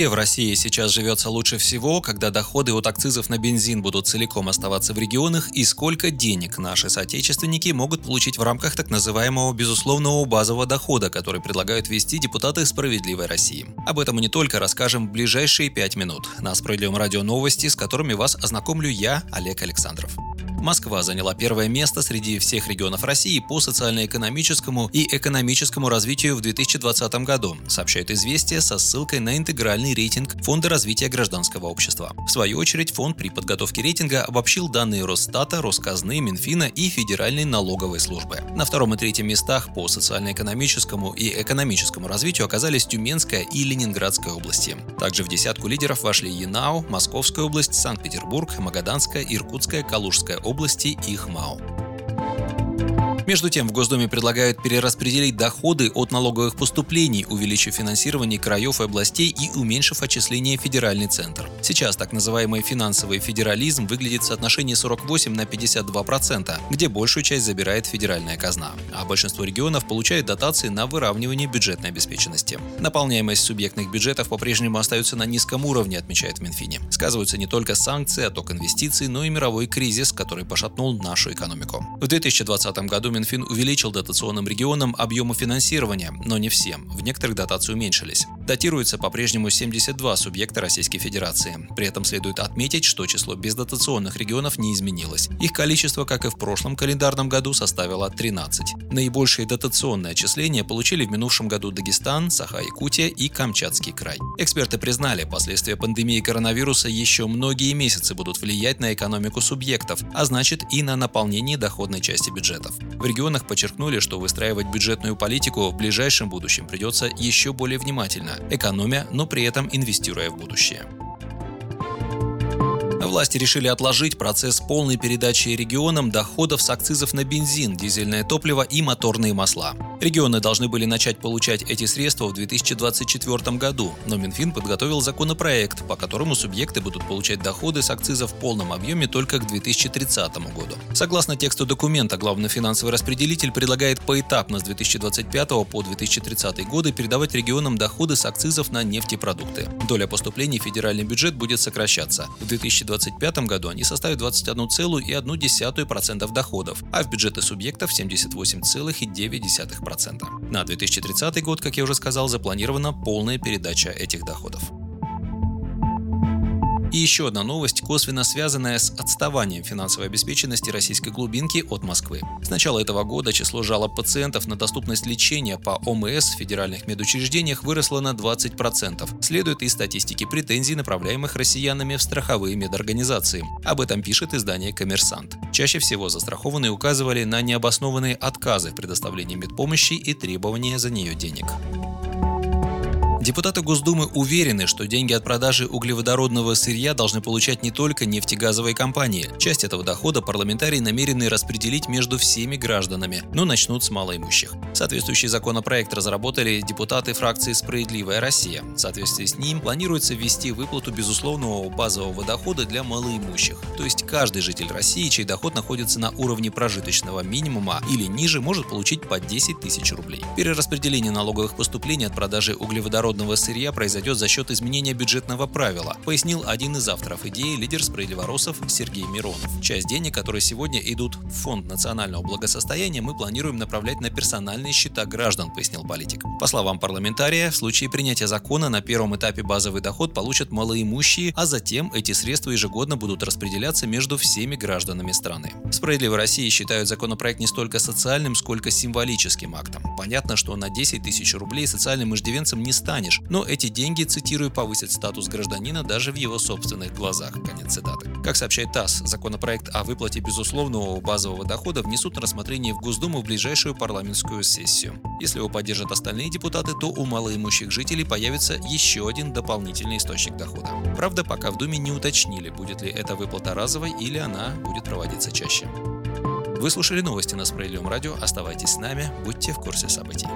Где в России сейчас живется лучше всего, когда доходы от акцизов на бензин будут целиком оставаться в регионах и сколько денег наши соотечественники могут получить в рамках так называемого безусловного базового дохода, который предлагают ввести депутаты «Справедливой России». Об этом мы не только расскажем в ближайшие пять минут. На Справедливом радио новости, с которыми вас ознакомлю я, Олег Александров. Москва заняла первое место среди всех регионов России по социально-экономическому и экономическому развитию в 2020 году, сообщает «Известия» со ссылкой на интегральный рейтинг Фонда развития гражданского общества. В свою очередь, фонд при подготовке рейтинга обобщил данные Росстата, Росказны, Минфина и Федеральной налоговой службы. На втором и третьем местах по социально-экономическому и экономическому развитию оказались Тюменская и Ленинградская области. Также в десятку лидеров вошли Янау, Московская область, Санкт-Петербург, Магаданская, Иркутская, Калужская область области и ХМАО. Между тем, в Госдуме предлагают перераспределить доходы от налоговых поступлений, увеличив финансирование краев и областей и уменьшив отчисления в федеральный центр. Сейчас так называемый финансовый федерализм выглядит в соотношении 48 на 52%, процента, где большую часть забирает федеральная казна, а большинство регионов получают дотации на выравнивание бюджетной обеспеченности. Наполняемость субъектных бюджетов по-прежнему остается на низком уровне, отмечает в. Сказываются не только санкции, отток инвестиций, но и мировой кризис, который пошатнул нашу экономику. В 2020 году Минфин увеличил дотационным регионам объемы финансирования, но не всем. В некоторых дотации уменьшились. Датируется по-прежнему 72 субъекта Российской Федерации. При этом следует отметить, что число бездотационных регионов не изменилось. Их количество, как и в прошлом календарном году, составило 13. Наибольшие дотационные отчисления получили в минувшем году Дагестан, Саха-Якутия и Камчатский край. Эксперты признали, последствия пандемии коронавируса еще многие месяцы будут влиять на экономику субъектов, а значит и на наполнение доходной части бюджетов. В регионах подчеркнули, что выстраивать бюджетную политику в ближайшем будущем придется еще более внимательно, экономя, но при этом инвестируя в будущее. Власти решили отложить процесс полной передачи регионам доходов с акцизов на бензин, дизельное топливо и моторные масла. Регионы должны были начать получать эти средства в 2024 году, но Минфин подготовил законопроект, по которому субъекты будут получать доходы с акцизов в полном объеме только к 2030 году. Согласно тексту документа, главный финансовый распределитель предлагает поэтапно с 2025 по 2030 годы передавать регионам доходы с акцизов на нефтепродукты. Доля поступлений в федеральный бюджет будет сокращаться. В 2020 2025 году они составят 21,1% доходов, а в бюджеты субъектов 78,9%. На 2030 год, как я уже сказал, запланирована полная передача этих доходов. И еще одна новость, косвенно связанная с отставанием финансовой обеспеченности российской глубинки от Москвы. С начала этого года число жалоб пациентов на доступность лечения по ОМС в федеральных медучреждениях выросло на 20%. Следует из статистики претензий, направляемых россиянами в страховые медорганизации. Об этом пишет издание «Коммерсант». Чаще всего застрахованные указывали на необоснованные отказы в предоставлении медпомощи и требования за нее денег. Депутаты Госдумы уверены, что деньги от продажи углеводородного сырья должны получать не только нефтегазовые компании. Часть этого дохода парламентарии намерены распределить между всеми гражданами, но начнут с малоимущих. Соответствующий законопроект разработали депутаты фракции «Справедливая Россия». В соответствии с ним планируется ввести выплату безусловного базового дохода для малоимущих. То есть каждый житель России, чей доход находится на уровне прожиточного минимума или ниже, может получить по 10 тысяч рублей. Перераспределение налоговых поступлений от продажи углеводородного природного сырья произойдет за счет изменения бюджетного правила, пояснил один из авторов идеи лидер справедливоросов Сергей Миронов. Часть денег, которые сегодня идут в Фонд национального благосостояния, мы планируем направлять на персональные счета граждан, пояснил политик. По словам парламентария, в случае принятия закона на первом этапе базовый доход получат малоимущие, а затем эти средства ежегодно будут распределяться между всеми гражданами страны. «Справедливой России» считают законопроект не столько социальным, сколько символическим актом. Понятно, что на 10 тысяч рублей социальным иждивенцем не станет станешь, но эти деньги, цитирую, повысят статус гражданина даже в его собственных глазах. Конец цитаты. Как сообщает ТАСС, законопроект о выплате безусловного базового дохода внесут на рассмотрение в Госдуму в ближайшую парламентскую сессию. Если его поддержат остальные депутаты, то у малоимущих жителей появится еще один дополнительный источник дохода. Правда, пока в Думе не уточнили, будет ли эта выплата разовой или она будет проводиться чаще. Вы слушали новости на Справедливом радио. Оставайтесь с нами, будьте в курсе событий.